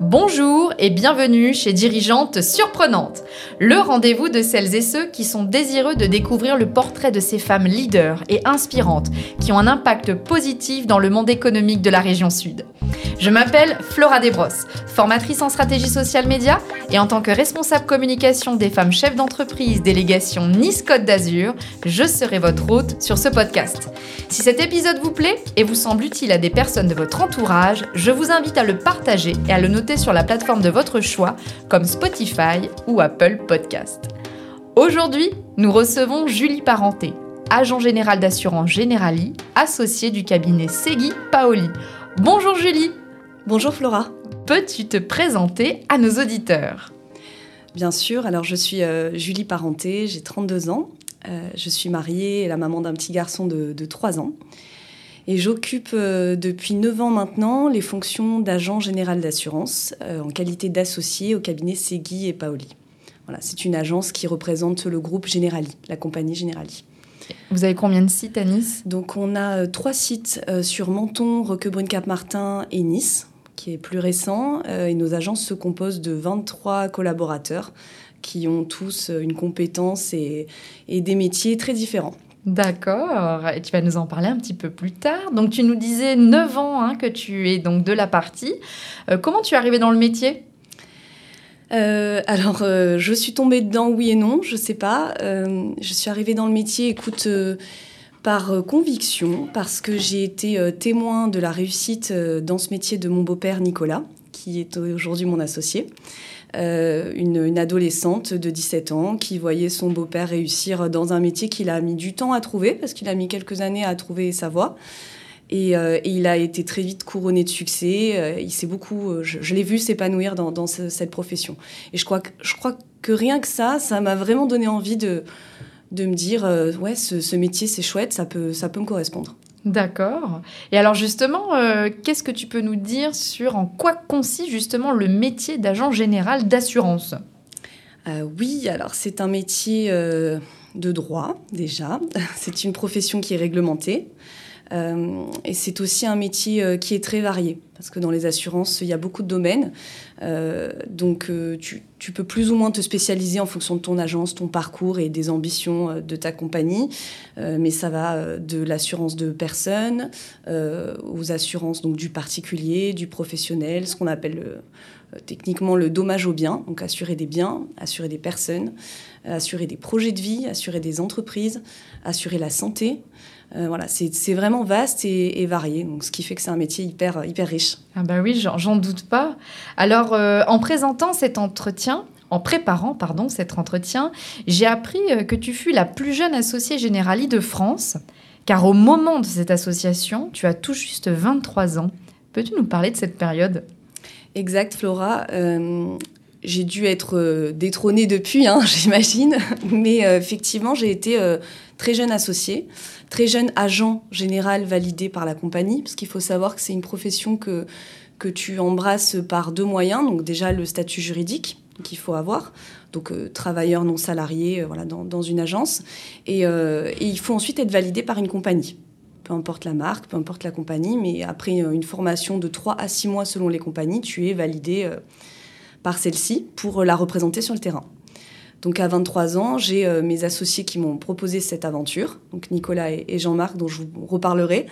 Bonjour et bienvenue chez Dirigeante Surprenante, le rendez-vous de celles et ceux qui sont désireux de découvrir le portrait de ces femmes leaders et inspirantes qui ont un impact positif dans le monde économique de la région sud. Je m'appelle Flora Desbrosses, formatrice en stratégie sociale média et en tant que responsable communication des femmes chefs d'entreprise délégation Nice Côte d'Azur, je serai votre hôte sur ce podcast. Si cet épisode vous plaît et vous semble utile à des personnes de votre entourage, je vous invite à le partager et à le noter sur la plateforme de votre choix comme Spotify ou Apple Podcast. Aujourd'hui, nous recevons Julie Parenté, agent général d'assurance Generali, associée du cabinet Segui Paoli. Bonjour Julie Bonjour Flora. Peux-tu te présenter à nos auditeurs? Bien sûr, alors je suis euh, Julie Parenté, j'ai 32 ans. Euh, je suis mariée et la maman d'un petit garçon de, 3 ans. Et j'occupe euh, depuis 9 ans maintenant les fonctions d'agent général d'assurance en qualité d'associé au cabinet Segui et Paoli. Voilà, c'est une agence qui représente le groupe Generali, la compagnie Generali. Vous avez combien de sites à Nice? Donc on a trois sites sur Menton, Roquebrune-Cap-Martin et Nice qui est plus récent. Euh, et nos agences se composent de 23 collaborateurs qui ont tous une compétence et, des métiers très différents. D'accord, et tu vas nous en parler un petit peu plus tard. Donc tu nous disais 9 ans hein, que tu es donc de la partie. Euh, comment tu es arrivée dans le métier? Euh, alors, je suis tombée dedans, oui et non, je ne sais pas. je suis arrivée dans le métier, écoute, par euh, conviction, parce que j'ai été euh, témoin de la réussite euh, dans ce métier de mon beau-père Nicolas, qui est aujourd'hui mon associé. Une, adolescente de 17 ans qui voyait son beau-père réussir dans un métier qu'il a mis du temps à trouver, parce qu'il a mis quelques années à trouver sa voie. Et, il a été très vite couronné de succès. il s'est beaucoup, je, l'ai vu s'épanouir dans, cette profession. Et je crois, que, je crois que rien que ça, ça m'a vraiment donné envie de, de me dire euh, ouais ce, métier c'est chouette ça peut ça peut me correspondre D'accord. Et alors justement, euh, qu'est-ce que tu peux nous dire sur en quoi consiste justement le métier d'agent général d'assurance? Euh, Oui, alors c'est un métier de droit déjà. c'est une profession qui est réglementée. Euh, et c'est aussi un métier euh, qui est très varié, parce que dans les assurances, il y a beaucoup de domaines. Euh, donc, tu, peux plus ou moins te spécialiser en fonction de ton agence, ton parcours et des ambitions de ta compagnie. mais ça va de l'assurance de personnes aux assurances donc, du particulier, du professionnel, ce qu'on appelle techniquement le dommage aux biens, donc assurer des biens, assurer des personnes, assurer des projets de vie, assurer des entreprises, assurer la santé. Euh, voilà, c'est vraiment vaste et, varié, donc ce qui fait que c'est un métier hyper, hyper riche. Ah bah oui, j'en doute pas. Alors, euh, en présentant cet entretien, en préparant pardon, cet entretien, j'ai appris euh, que tu fus la plus jeune associée générale de France, car au moment de cette association, tu as tout juste 23 ans. Peux-tu nous parler de cette période? Exact, Flora. J'ai dû être détrônée depuis, hein, j'imagine, mais effectivement, j'ai été très jeune associée très jeune agent général validé par la compagnie, parce qu'il faut savoir que c'est une profession que, que tu embrasses par deux moyens. Donc déjà le statut juridique qu'il faut avoir, donc euh, travailleur non salarié euh, voilà, dans, une agence, et, euh, et, il faut ensuite être validé par une compagnie. Peu importe la marque, peu importe la compagnie, mais après une formation de 3 à 6 mois selon les compagnies, tu es validé par celle-ci pour la représenter sur le terrain. Donc à 23 ans, j'ai euh, mes associés qui m'ont proposé cette aventure, donc Nicolas et, Jean-Marc, dont je vous reparlerai,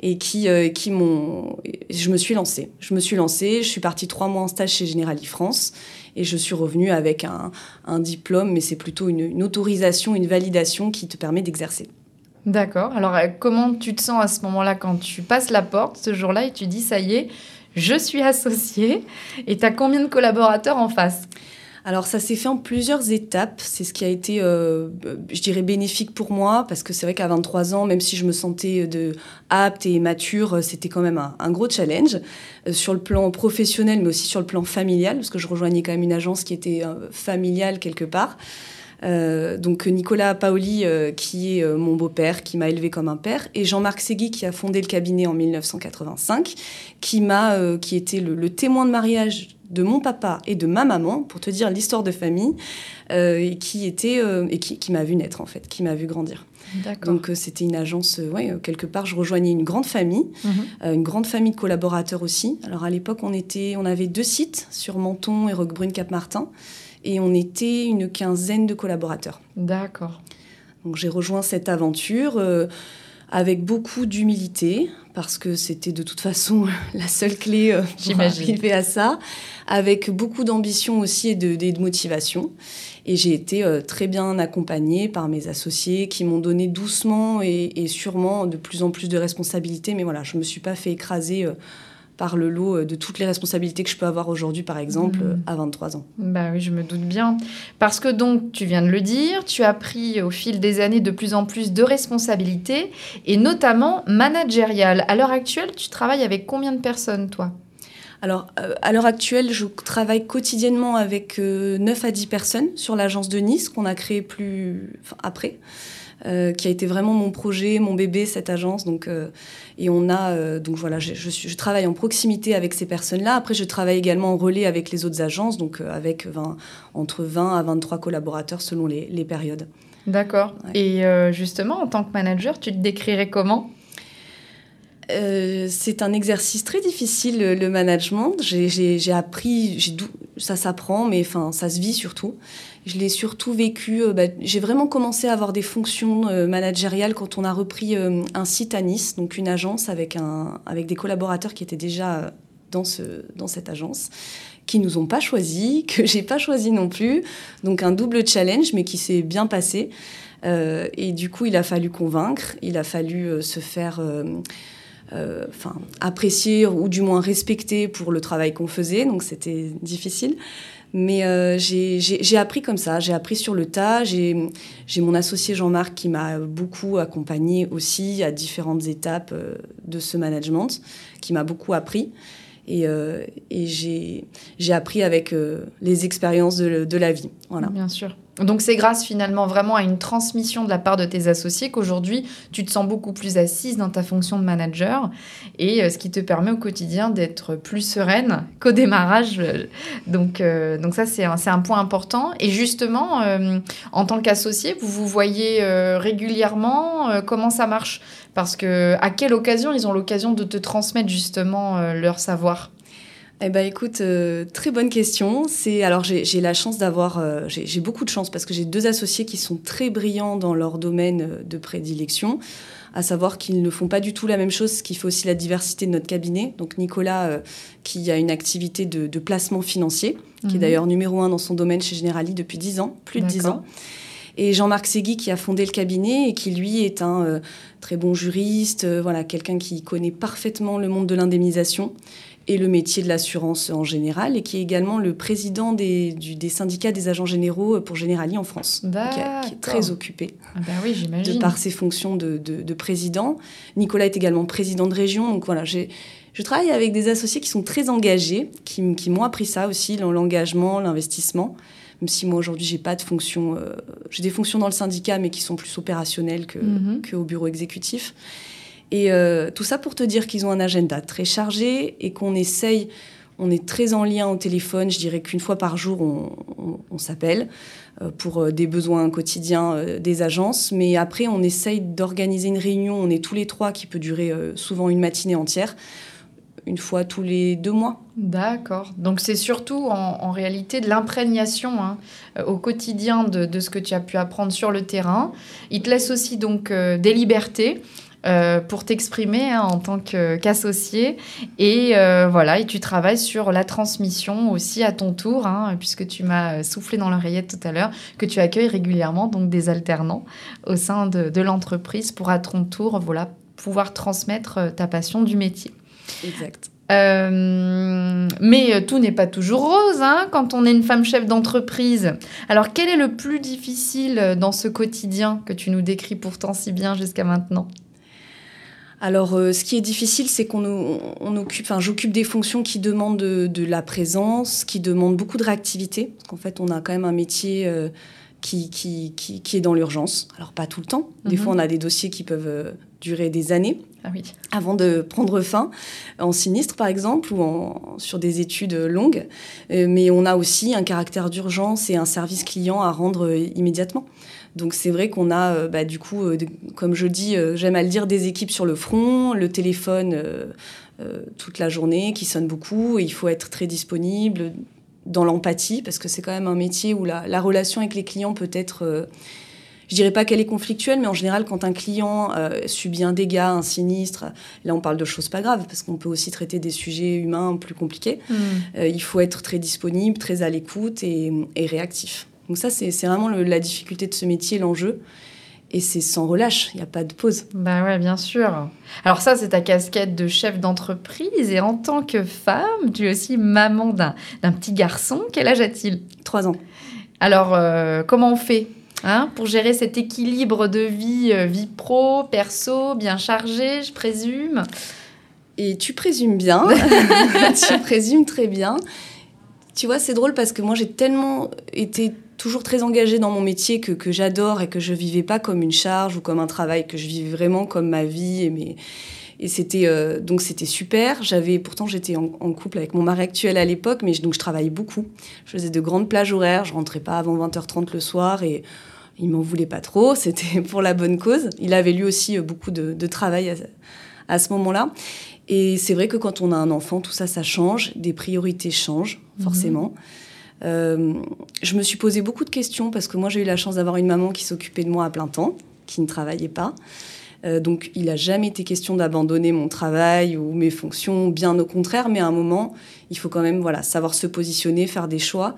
et qui, euh, qui m'ont... Je me suis lancée. Je me suis lancée, je suis partie trois mois en stage chez Generali France, et je suis revenue avec un, diplôme, mais c'est plutôt une, autorisation, une validation qui te permet d'exercer. D'accord. Alors euh, comment tu te sens à ce moment-là quand tu passes la porte ce jour-là et tu dis ça y est, je suis associée, et tu as combien de collaborateurs en face? Alors ça s'est fait en plusieurs étapes. C'est ce qui a été, euh, je dirais, bénéfique pour moi, parce que c'est vrai qu'à 23 ans, même si je me sentais de apte et mature, c'était quand même un, gros challenge euh, sur le plan professionnel, mais aussi sur le plan familial, parce que je rejoignais quand même une agence qui était euh, familiale quelque part. Donc Nicolas Paoli, qui est mon beau-père, qui m'a élevé comme un père, et Jean-Marc Segui, qui a fondé le cabinet en 1985, qui m'a, qui était le, témoin de mariage de mon papa et de ma maman, pour te dire l'histoire de famille, et qui était et qui, qui m'a vu naître en fait, qui m'a vu grandir. Donc euh, c'était une agence, euh, ouais, euh, quelque part, je rejoignais une grande famille, mhm. une grande famille de collaborateurs aussi. Alors à l'époque, on, était, on avait deux sites sur Menton et Roquebrune-Cap-Martin, et on était une quinzaine de collaborateurs. D'accord. Donc j'ai rejoint cette aventure avec beaucoup d'humilité, parce que c'était de toute façon la seule clé pour arriver à ça, avec beaucoup d'ambition aussi et de, de motivation. Et j'ai été euh, très bien accompagnée par mes associés qui m'ont donné doucement et, sûrement de plus en plus de responsabilités. Mais voilà, je ne me suis pas fait écraser euh, par le lot euh, de toutes les responsabilités que je peux avoir aujourd'hui, par exemple, mmh. à 23 ans. Bah oui, je me doute bien. Parce que donc, tu viens de le dire, tu as pris au fil des années de plus en plus de responsabilités, et notamment managériales. À l'heure actuelle, tu travailles avec combien de personnes, toi? Alors, euh, à l'heure actuelle, je travaille quotidiennement avec 9 euh, à 10 personnes sur l'agence de Nice qu'on a créée plus après. Euh, qui a été vraiment mon projet, mon bébé, cette agence. Donc, et on a, donc voilà, je, je, travaille en proximité avec ces personnes-là. Après, je travaille également en relais avec les autres agences, donc avec 20, entre 20 à 23 collaborateurs selon les, les périodes. D'accord. Et justement, en tant que manager, tu te décrirais comment? Euh, c'est un exercice très difficile, le management. J'ai appris, ça s'apprend, mais enfin, ça se vit surtout. Je l'ai surtout vécu. Euh, bah, j'ai vraiment commencé à avoir des fonctions euh, managériales quand on a repris un site à Nice, donc une agence avec, un, avec des collaborateurs qui étaient déjà dans, ce, dans cette agence, qui nous ont pas choisis, que j'ai pas choisi non plus. Donc un double challenge, mais qui s'est bien passé. et du coup, il a fallu convaincre, il a fallu se faire euh, enfin, apprécier ou du moins respecter pour le travail qu'on faisait. Donc c'était difficile. Mais euh, j'ai appris comme ça, j'ai appris sur le tas. J'ai mon associé Jean-Marc qui m'a beaucoup accompagné aussi à différentes étapes euh, de ce management, qui m'a beaucoup appris. Et, et j'ai appris avec les expériences de, la vie. Voilà. Bien sûr. Donc c'est grâce finalement vraiment à une transmission de la part de tes associés qu'aujourd'hui tu te sens beaucoup plus assise dans ta fonction de manager et euh, ce qui te permet au quotidien d'être plus sereine qu'au démarrage. Donc, euh, donc ça c'est un, un, point important. Et justement, euh, en tant qu'associé, vous vous voyez régulièrement comment ça marche? Parce que à quelle occasion ils ont l'occasion de te transmettre justement leur savoir? Eh ben écoute, euh, très bonne question. C'est alors j'ai la chance d'avoir, euh, j'ai beaucoup de chance parce que j'ai deux associés qui sont très brillants dans leur domaine euh, de prédilection, à savoir qu'ils ne font pas du tout la même chose, ce qui fait aussi la diversité de notre cabinet. Donc Nicolas, qui a une activité de, placement financier, qui est mhm. d'ailleurs numéro un dans son domaine chez Generali depuis 10 ans, plus de 10 ans. Et Jean-Marc Segui qui a fondé le cabinet et qui lui est un très bon juriste, voilà quelqu'un qui connaît parfaitement le monde de l'indemnisation et le métier de l'assurance en général, et qui est également le président des, des syndicats des agents généraux pour Generali en France, qui, est très occupé ah bah oui, de par ses fonctions de, de, président. Nicolas est également président de région, donc voilà, je travaille avec des associés qui sont très engagés, qui, qui m'ont appris ça aussi, l'engagement, l'investissement. Même si moi aujourd'hui j'ai pas de fonction, euh, j'ai des fonctions dans le syndicat, mais qui sont plus opérationnelles que, que au bureau exécutif. Et euh, tout ça pour te dire qu'ils ont un agenda très chargé et qu'on essaye, on est très en lien au téléphone, je dirais qu'une fois par jour, on, s'appelle euh, pour des besoins quotidiens des agences. Mais après, on essaye d'organiser une réunion, on est tous les trois, qui peut durer souvent une matinée entière, une fois tous les deux mois. D'accord. Donc c'est surtout en, réalité de l'imprégnation hein, au quotidien de, de, ce que tu as pu apprendre sur le terrain. Il te laisse aussi donc des libertés. Euh, pour t'exprimer hein, en tant qu'associé. et euh, voilà, et tu travailles sur la transmission aussi à ton tour, hein, puisque tu m'as soufflé dans l'oreillette tout à l'heure, que tu accueilles régulièrement donc des alternants au sein de, l'entreprise pour à ton tour voilà, pouvoir transmettre euh, ta passion du métier. Exact. mais tout n'est pas toujours rose hein, quand on est une femme chef d'entreprise. Alors quel est le plus difficile dans ce quotidien que tu nous décris pourtant si bien jusqu'à maintenant? Alors, euh, ce qui est difficile, c'est qu'on occupe, enfin, j'occupe des fonctions qui demandent de, la présence, qui demandent beaucoup de réactivité. Parce qu'en fait, on a quand même un métier euh, qui, qui, qui, est dans l'urgence. Alors pas tout le temps. Des mhm. fois, on a des dossiers qui peuvent euh, durer des années ah avant de prendre fin en sinistre, par exemple, ou en, sur des études longues. Euh, mais on a aussi un caractère d'urgence et un service client à rendre euh, immédiatement. Donc c'est vrai qu'on a, bah, du coup, comme je dis, j'aime à le dire, des équipes sur le front, le téléphone toute la journée qui sonne beaucoup, et il faut être très disponible, dans l'empathie, parce que c'est quand même un métier où la, relation avec les clients peut être, euh, je dirais pas qu'elle est conflictuelle, mais en général, quand un client euh, subit un dégât, un sinistre, là on parle de choses pas graves, parce qu'on peut aussi traiter des sujets humains plus compliqués, mm. euh, il faut être très disponible, très à l'écoute et, réactif. Donc ça, c'est vraiment la difficulté de ce métier, l'enjeu et c'est sans relâche, il n'y a pas de pause. Bah ouais, bien sûr. Alors ça, c'est ta casquette de chef d'entreprise et en tant que femme, tu es aussi maman d'un petit garçon. Quel âge a-t-il? Trois ans. Alors, euh, comment on fait? Hein, pour gérer cet équilibre de vie, euh, vie pro, perso, bien chargé, je présume Et tu présumes bien, tu présumes très bien. Tu vois, c'est drôle parce que moi, j'ai tellement été toujours très engagée dans mon métier que, que j'adore et que je vivais pas comme une charge ou comme un travail, que je vivais vraiment comme ma vie et mes... Et c'était euh, donc c'était super. J'avais pourtant j'étais en, couple avec mon mari actuel à l'époque, mais je, donc je travaillais beaucoup. Je faisais de grandes plages horaires. Je rentrais pas avant 20h30 le soir et il m'en voulait pas trop. C'était pour la bonne cause. Il avait lui aussi euh, beaucoup de, de travail à, à ce moment-là. Et c'est vrai que quand on a un enfant, tout ça, ça change. Des priorités changent mhm. forcément. Euh, je me suis posé beaucoup de questions parce que moi j'ai eu la chance d'avoir une maman qui s'occupait de moi à plein temps, qui ne travaillait pas. Euh, donc il n'a jamais été question d'abandonner mon travail ou mes fonctions, bien au contraire, mais à un moment, il faut quand même voilà, savoir se positionner, faire des choix.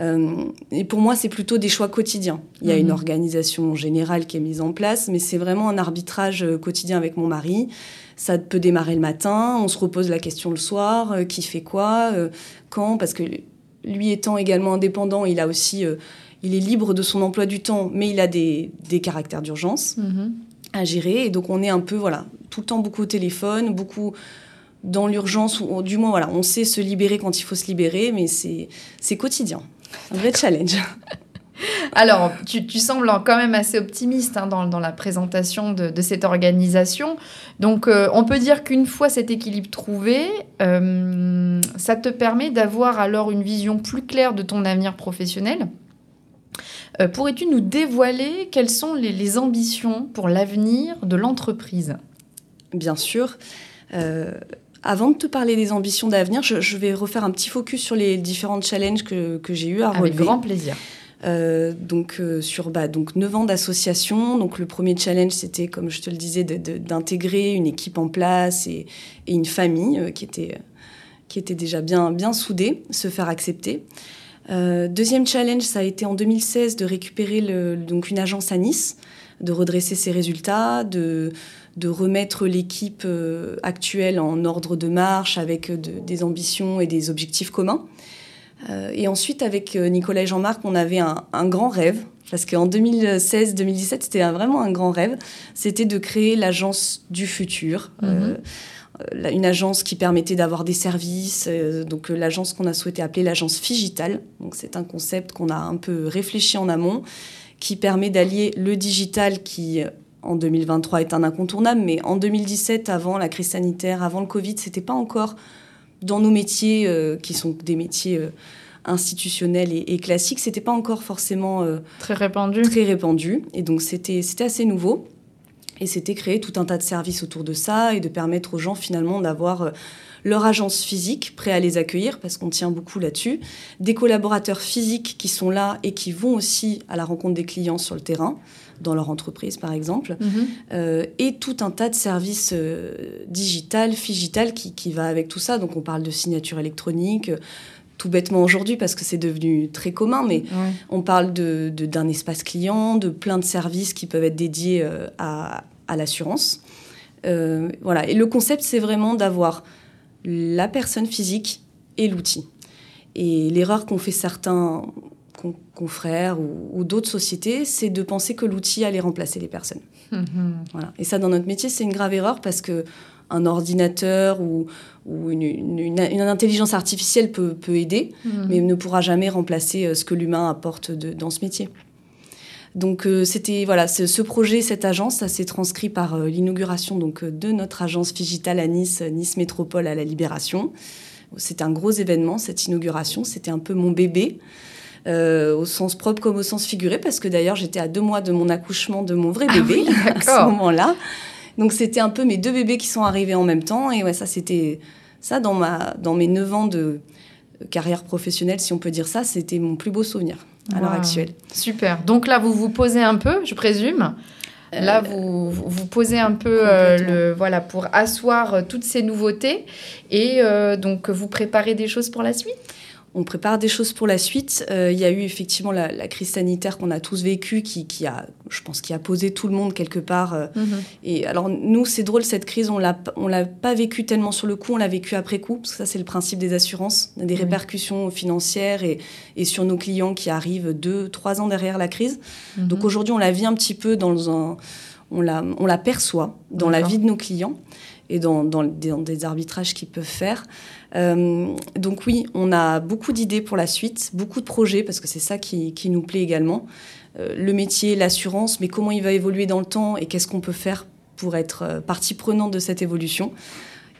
Euh, et pour moi, c'est plutôt des choix quotidiens. Il y a une mhm. organisation générale qui est mise en place, mais c'est vraiment un arbitrage quotidien avec mon mari. Ça peut démarrer le matin, on se repose la question le soir, qui fait quoi, quand, parce que lui étant également indépendant, il a aussi, euh, il est libre de son emploi du temps, mais il a des, caractères d'urgence mhm. À gérer. Et donc on est un peu, voilà, tout le temps beaucoup au téléphone, beaucoup dans l'urgence, ou du moins, voilà, on sait se libérer quand il faut se libérer, mais c'est quotidien. Un vrai challenge. Alors, tu, sembles quand même assez optimiste hein, dans, la présentation de, cette organisation. Donc, euh, on peut dire qu'une fois cet équilibre trouvé, euh, ça te permet d'avoir alors une vision plus claire de ton avenir professionnel. Euh, pourrais-tu nous dévoiler quelles sont les, ambitions pour l'avenir de l'entreprise? Bien sûr. Avant de te parler des ambitions d'avenir, je, vais refaire un petit focus sur les différents challenges que, j'ai eu à relever. Avec grand plaisir. Euh, donc euh, sur bah, donc 9 ans d'association. Donc le premier challenge, c'était, comme je te le disais, d'intégrer une équipe en place et, une famille euh, qui, était, qui était déjà bien, bien soudée, se faire accepter. Deuxième challenge, ça a été en 2016 de récupérer le, donc une agence à Nice, de redresser ses résultats, de, de remettre l'équipe actuelle en ordre de marche avec des ambitions et des objectifs communs. Euh, et ensuite, avec euh, Nicolas et Jean-Marc, on avait un, grand rêve, parce qu'en 2016-2017, c'était vraiment un grand rêve, c'était de créer l'agence du futur. Euh, mhm. Une agence qui permettait d'avoir des services, donc l'agence qu'on a souhaité appeler l'agence Figital. Donc c'est un concept qu'on a un peu réfléchi en amont, qui permet d'allier le digital qui en 2023 est un incontournable, mais en 2017, avant la crise sanitaire, avant le Covid, c'était pas encore dans nos métiers euh, qui sont des métiers euh, institutionnels et, et classiques, c'était pas encore forcément euh, très répandu. Très répandu, et donc c'était c'était assez nouveau. Et c'était créer tout un tas de services autour de ça et de permettre aux gens finalement d'avoir leur agence physique prêt à les accueillir parce qu'on tient beaucoup là-dessus, des collaborateurs physiques qui sont là et qui vont aussi à la rencontre des clients sur le terrain dans leur entreprise, par exemple, mhm. euh, et tout un tas de services euh, digital, figital qui, qui, va avec tout ça. Donc, on parle de signature électronique, euh, tout bêtement aujourd'hui parce que c'est devenu très commun, mais on parle de, d'un espace client, de plein de services qui peuvent être dédiés à, à l'assurance. voilà. Et le concept, c'est vraiment d'avoir la personne physique et l'outil. Et l'erreur qu'ont fait certains confrères ou, d'autres sociétés, c'est de penser que l'outil allait remplacer les personnes. Mm-hmm. Voilà. Et ça, dans notre métier, c'est une grave erreur parce que un ordinateur ou, une, intelligence artificielle peut, aider, mm-hmm. mais ne pourra jamais remplacer euh, ce que l'humain apporte dans ce métier. Donc c'était voilà, ce, projet, cette agence, ça s'est transcrit par l'inauguration donc de notre agence Figital à Nice, Nice Métropole à la Libération. C'était un gros événement cette inauguration, c'était un peu mon bébé. au sens propre comme au sens figuré, parce que d'ailleurs j'étais à deux mois de mon accouchement de mon vrai ah bébé à ce moment-là. Donc c'était un peu mes deux bébés qui sont arrivés en même temps. Et ouais, ça c'était ça dans, ma, dans mes 9 ans de carrière professionnelle, si on peut dire ça, c'était mon plus beau souvenir à l'heure actuelle. Super. Donc là, vous vous posez un peu, je présume euh, Là, vous, vous posez un peu euh, le, voilà, pour asseoir euh, toutes ces nouveautés et donc vous préparez des choses pour la suite? On prépare des choses pour la suite. Euh, il y a eu effectivement la, crise sanitaire qu'on a tous vécue, qui, a, je pense, qui a posé tout le monde quelque part. Euh. Mhm. Et alors nous, c'est drôle cette crise, on l'a, on l'a pas vécue tellement sur le coup, on l'a vécue après coup, parce que ça c'est le principe des assurances, des répercussions financières et, sur nos clients qui arrivent deux, trois ans derrière la crise. Mhm. Donc aujourd'hui, on la vit un petit peu dans un, on la, on la perçoit dans la vie de nos clients et dans, dans, des, arbitrages qu'ils peuvent faire. Euh, donc oui, on a beaucoup d'idées pour la suite, beaucoup de projets, parce que c'est ça qui, nous plaît également. Euh, le métier, l'assurance, mais comment il va évoluer dans le temps et qu'est-ce qu'on peut faire pour être euh, partie prenante de cette évolution.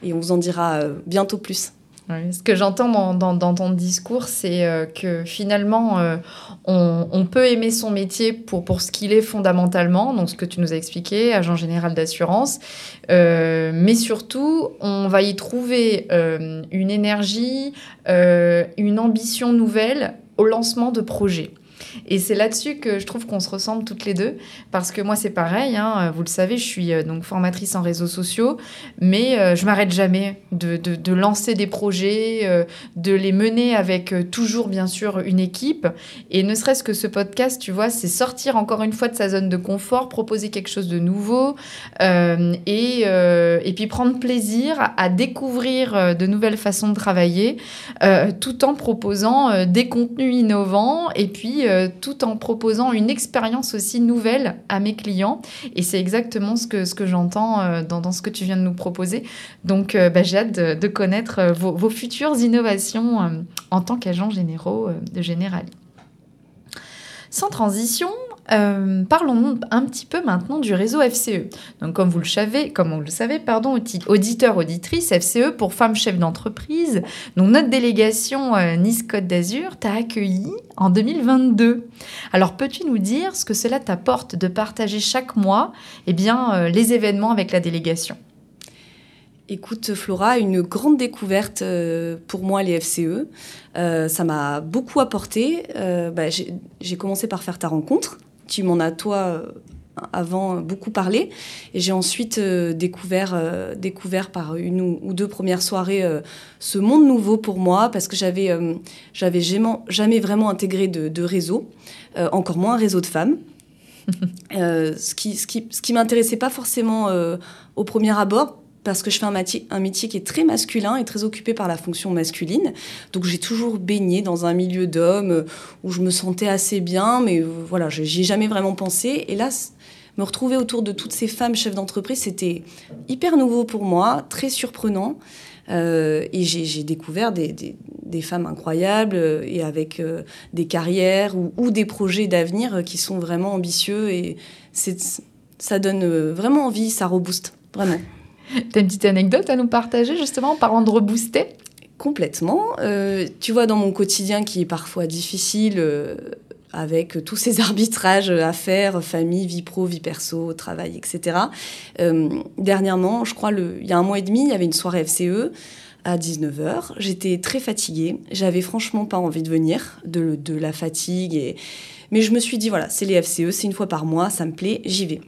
Et on vous en dira bientôt plus ce que j'entends dans, ton discours, c'est euh, que finalement, euh, on, peut aimer son métier pour, pour ce qu'il est fondamentalement, donc ce que tu nous as expliqué, agent général d'assurance, euh, mais surtout, on va y trouver une énergie, une ambition nouvelle au lancement de projets. Et c'est là-dessus que je trouve qu'on se ressemble toutes les deux, parce que moi c'est pareil, hein, vous le savez, je suis euh, donc formatrice en réseaux sociaux, mais euh, je m'arrête jamais de, de, lancer des projets, euh, de les mener avec toujours bien sûr une équipe. Et ne serait-ce que ce podcast, tu vois, c'est sortir encore une fois de sa zone de confort, proposer quelque chose de nouveau, et, et puis prendre plaisir à découvrir de nouvelles façons de travailler, tout en proposant des contenus innovants. Et puis tout en proposant une expérience aussi nouvelle à mes clients. Et c'est exactement ce que, ce que j'entends euh, dans, ce que tu viens de nous proposer. Donc, euh, bah, j'ai hâte de, connaître euh, vos, futures innovations en tant qu'agent généraux de Generali. Sans transition, euh, parlons un petit peu maintenant du réseau FCE. Donc, comme vous le savez, comme pardon, auditeur, auditrice, FCE pour femmes chefs d'entreprise. Donc, notre délégation euh, Nice Côte d'Azur t'a accueilli en 2022. Alors, peux-tu nous dire ce que cela t'apporte de partager chaque mois, eh bien, euh, les événements avec la délégation? Écoute, Flora, une grande découverte pour moi, les FCE. Ça m'a beaucoup apporté. Bah, j'ai commencé par faire ta rencontre. Tu m'en as, toi, avant beaucoup parlé. Et j'ai ensuite découvert, découvert par une ou, deux premières soirées ce monde nouveau pour moi, parce que j'avais j'avais jamais, jamais, vraiment intégré de, de réseau, encore moins un réseau de femmes. ce qui, ce qui, ce qui m'intéressait pas forcément au premier abord, parce que je fais un métier, qui est très masculin et très occupé par la fonction masculine. Donc j'ai toujours baigné dans un milieu d'hommes euh, où je me sentais assez bien, mais euh, voilà, j'y ai jamais vraiment pensé. Et là, me retrouver autour de toutes ces femmes chefs d'entreprise, c'était hyper nouveau pour moi, très surprenant. Euh, et j'ai découvert des, des, femmes incroyables et avec des carrières ou, ou des projets d'avenir qui sont vraiment ambitieux et ça donne vraiment envie, ça rebooste, vraiment. T'as une petite anecdote à nous partager justement en parlant de rebooster Complètement. Euh, tu vois, dans mon quotidien qui est parfois difficile, euh, avec tous ces arbitrages à faire, famille, vie pro, vie perso, travail, etc. Euh, dernièrement, je crois, le, il y a un mois et demi, il y avait une soirée FCE à 19h. J'étais très fatiguée. J'avais franchement pas envie de venir, de, de la fatigue. Et... Mais je me suis dit, voilà, c'est les FCE, c'est une fois par mois, ça me plaît, j'y vais.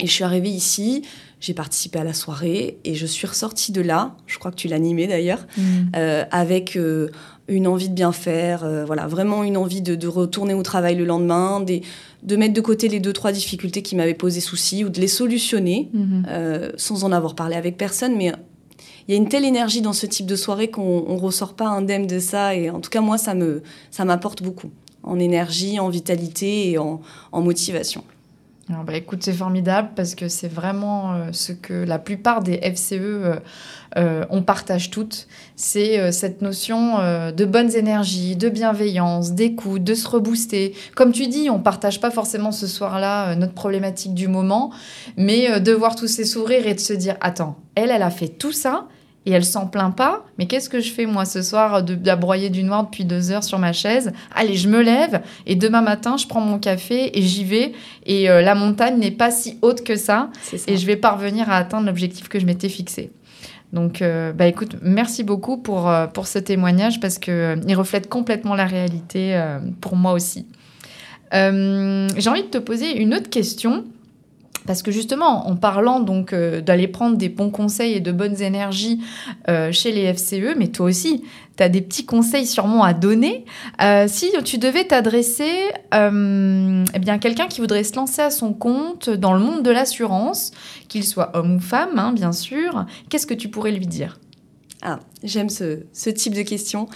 Et je suis arrivée ici, j'ai participé à la soirée et je suis ressortie de là, je crois que tu l'animais d'ailleurs, mm. euh, avec euh, une envie de bien faire, euh, voilà, vraiment une envie de, retourner au travail le lendemain, des, de mettre de côté les deux, trois difficultés qui m'avaient posé souci ou de les solutionner mm-hmm. sans en avoir parlé avec personne. Mais il y a une telle énergie dans ce type de soirée qu'on ne ressort pas indemne de ça. Et en tout cas, moi, ça m'apporte ça beaucoup en énergie, en vitalité et en motivation. Ah bah, écoute, c'est formidable parce que c'est vraiment euh, ce que la plupart des FCE euh, euh, on partage toutes. C'est cette notion de bonnes énergies, de bienveillance, d'écoute, de se rebooster. Comme tu dis, on partage pas forcément ce soir-là notre problématique du moment, mais de voir tous ces sourires et de se dire attends, elle, elle a fait tout ça et elle s'en plaint pas. Mais qu'est-ce que je fais moi ce soir de, broyer du noir depuis deux heures sur ma chaise? Allez, je me lève et demain matin, je prends mon café et j'y vais. Et euh, la montagne n'est pas si haute que ça, Et je vais parvenir à atteindre l'objectif que je m'étais fixé. Donc, euh, bah écoute, merci beaucoup pour, euh, pour ce témoignage parce qu'il reflète complètement la réalité pour moi aussi. J'ai envie de te poser une autre question. Parce que justement, en parlant donc euh, d'aller prendre des bons conseils et de bonnes énergies euh, chez les FCE, mais toi aussi, tu as des petits conseils sûrement à donner. Euh, si tu devais t'adresser eh bien quelqu'un qui voudrait se lancer à son compte dans le monde de l'assurance, qu'il soit homme ou femme, hein, bien sûr, qu'est-ce que tu pourrais lui dire? Ah, j'aime ce, type de questions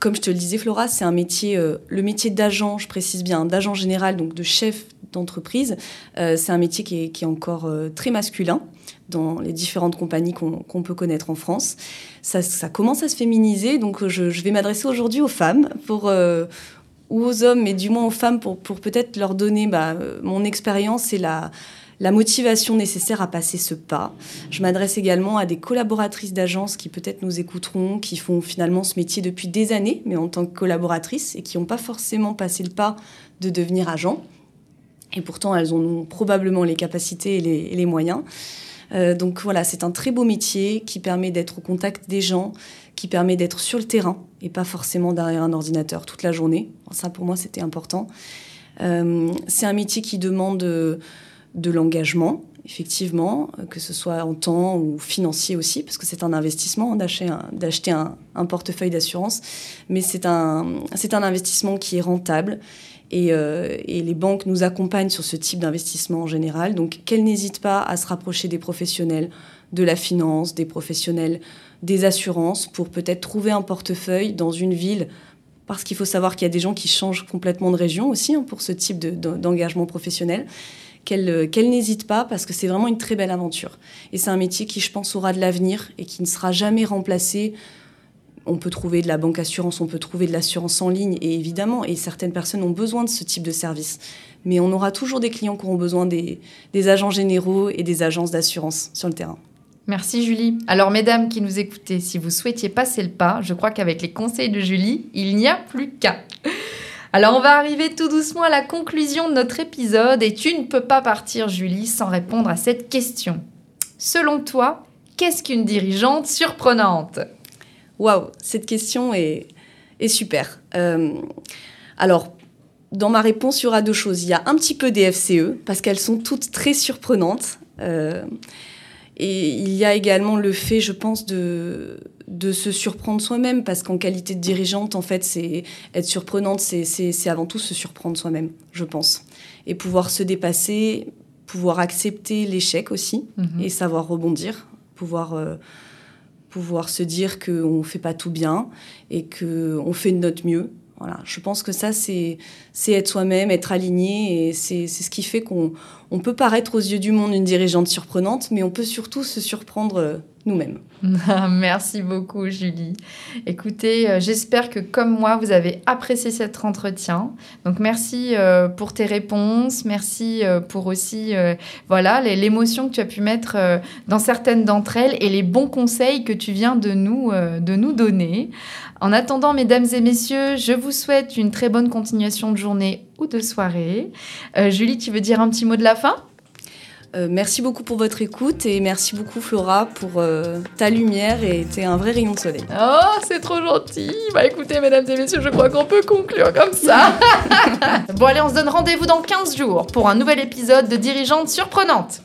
comme je te le disais, Flora, c'est un métier, le métier d'agent, je précise bien, d'agent général, donc de chef d'entreprise. Euh, c'est un métier qui est, encore euh, très masculin dans les différentes compagnies qu'on peut connaître en France. Ça, commence à se féminiser, donc je, vais m'adresser aujourd'hui aux femmes euh, ou aux hommes, mais du moins aux femmes pour, peut-être leur donner bah, mon expérience et la, la motivation nécessaire à passer ce pas. Je m'adresse également à des collaboratrices d'agences qui peut-être nous écouteront, qui font finalement ce métier depuis des années, mais en tant que collaboratrices et qui n'ont pas forcément passé le pas de devenir agent. Et pourtant, elles ont probablement les capacités et les, moyens. Euh, donc voilà, c'est un très beau métier qui permet d'être au contact des gens, qui permet d'être sur le terrain et pas forcément derrière un ordinateur toute la journée. Ça, pour moi, c'était important. Euh, c'est un métier qui demande de, l'engagement, effectivement, que ce soit en temps ou financier aussi, parce que c'est un investissement d'acheter un, portefeuille d'assurance, mais c'est un investissement qui est rentable euh, et, les banques nous accompagnent sur ce type d'investissement en général. Donc qu'elles n'hésitent pas à se rapprocher des professionnels de la finance, des professionnels des assurances pour peut-être trouver un portefeuille dans une ville. Parce qu'il faut savoir qu'il y a des gens qui changent complètement de région aussi hein, pour ce type d'engagement professionnel. Qu'elles n'hésitent pas parce que c'est vraiment une très belle aventure. Et c'est un métier qui, je pense, aura de l'avenir et qui ne sera jamais remplacé on peut trouver de la banque assurance, on peut trouver de l'assurance en ligne, et évidemment, et certaines personnes ont besoin de ce type de service. Mais on aura toujours des clients qui auront besoin des, agents généraux et des agences d'assurance sur le terrain. Merci Julie. Alors mesdames qui nous écoutez, si vous souhaitiez passer le pas, je crois qu'avec les conseils de Julie, il n'y a plus qu'à. Alors on va arriver tout doucement à la conclusion de notre épisode et tu ne peux pas partir Julie sans répondre à cette question. Selon toi, qu'est-ce qu'une dirigeante surprenante? Waouh, cette question est, super. Euh, alors, dans ma réponse, il y aura deux choses. Il y a un petit peu des FCE, parce qu'elles sont toutes très surprenantes. Euh, et il y a également le fait, je pense, de, de se surprendre soi-même, parce qu'en qualité de dirigeante, en fait, c'est être surprenante, c'est avant tout se surprendre soi-même, je pense. Et pouvoir se dépasser, pouvoir accepter l'échec aussi, mhm. et savoir rebondir, pouvoir... Euh, pouvoir se dire qu'on ne fait pas tout bien et qu'on fait de notre mieux. Voilà, je pense que ça, c'est être soi-même, être aligné, et c'est ce qui fait qu'on on peut paraître aux yeux du monde une dirigeante surprenante, mais on peut surtout se surprendre euh, nous-mêmes. Merci beaucoup, Julie. Écoutez, euh, j'espère que comme moi, vous avez apprécié cet entretien. Donc, merci euh, pour tes réponses. Merci pour aussi voilà, l'émotion que tu as pu mettre dans certaines d'entre elles et les bons conseils que tu viens de nous, de nous donner. En attendant, mesdames et messieurs, je vous souhaite une très bonne continuation de journée ou de soirée. Julie, tu veux dire un petit mot de la fin? Euh, merci beaucoup pour votre écoute et merci beaucoup Flora pour euh, ta lumière et t'es un vrai rayon de soleil. Oh, c'est trop gentil. Bah écoutez, mesdames et messieurs, je crois qu'on peut conclure comme ça. bon allez, on se donne rendez-vous dans 15 jours pour un nouvel épisode de Dirigeante surprenante.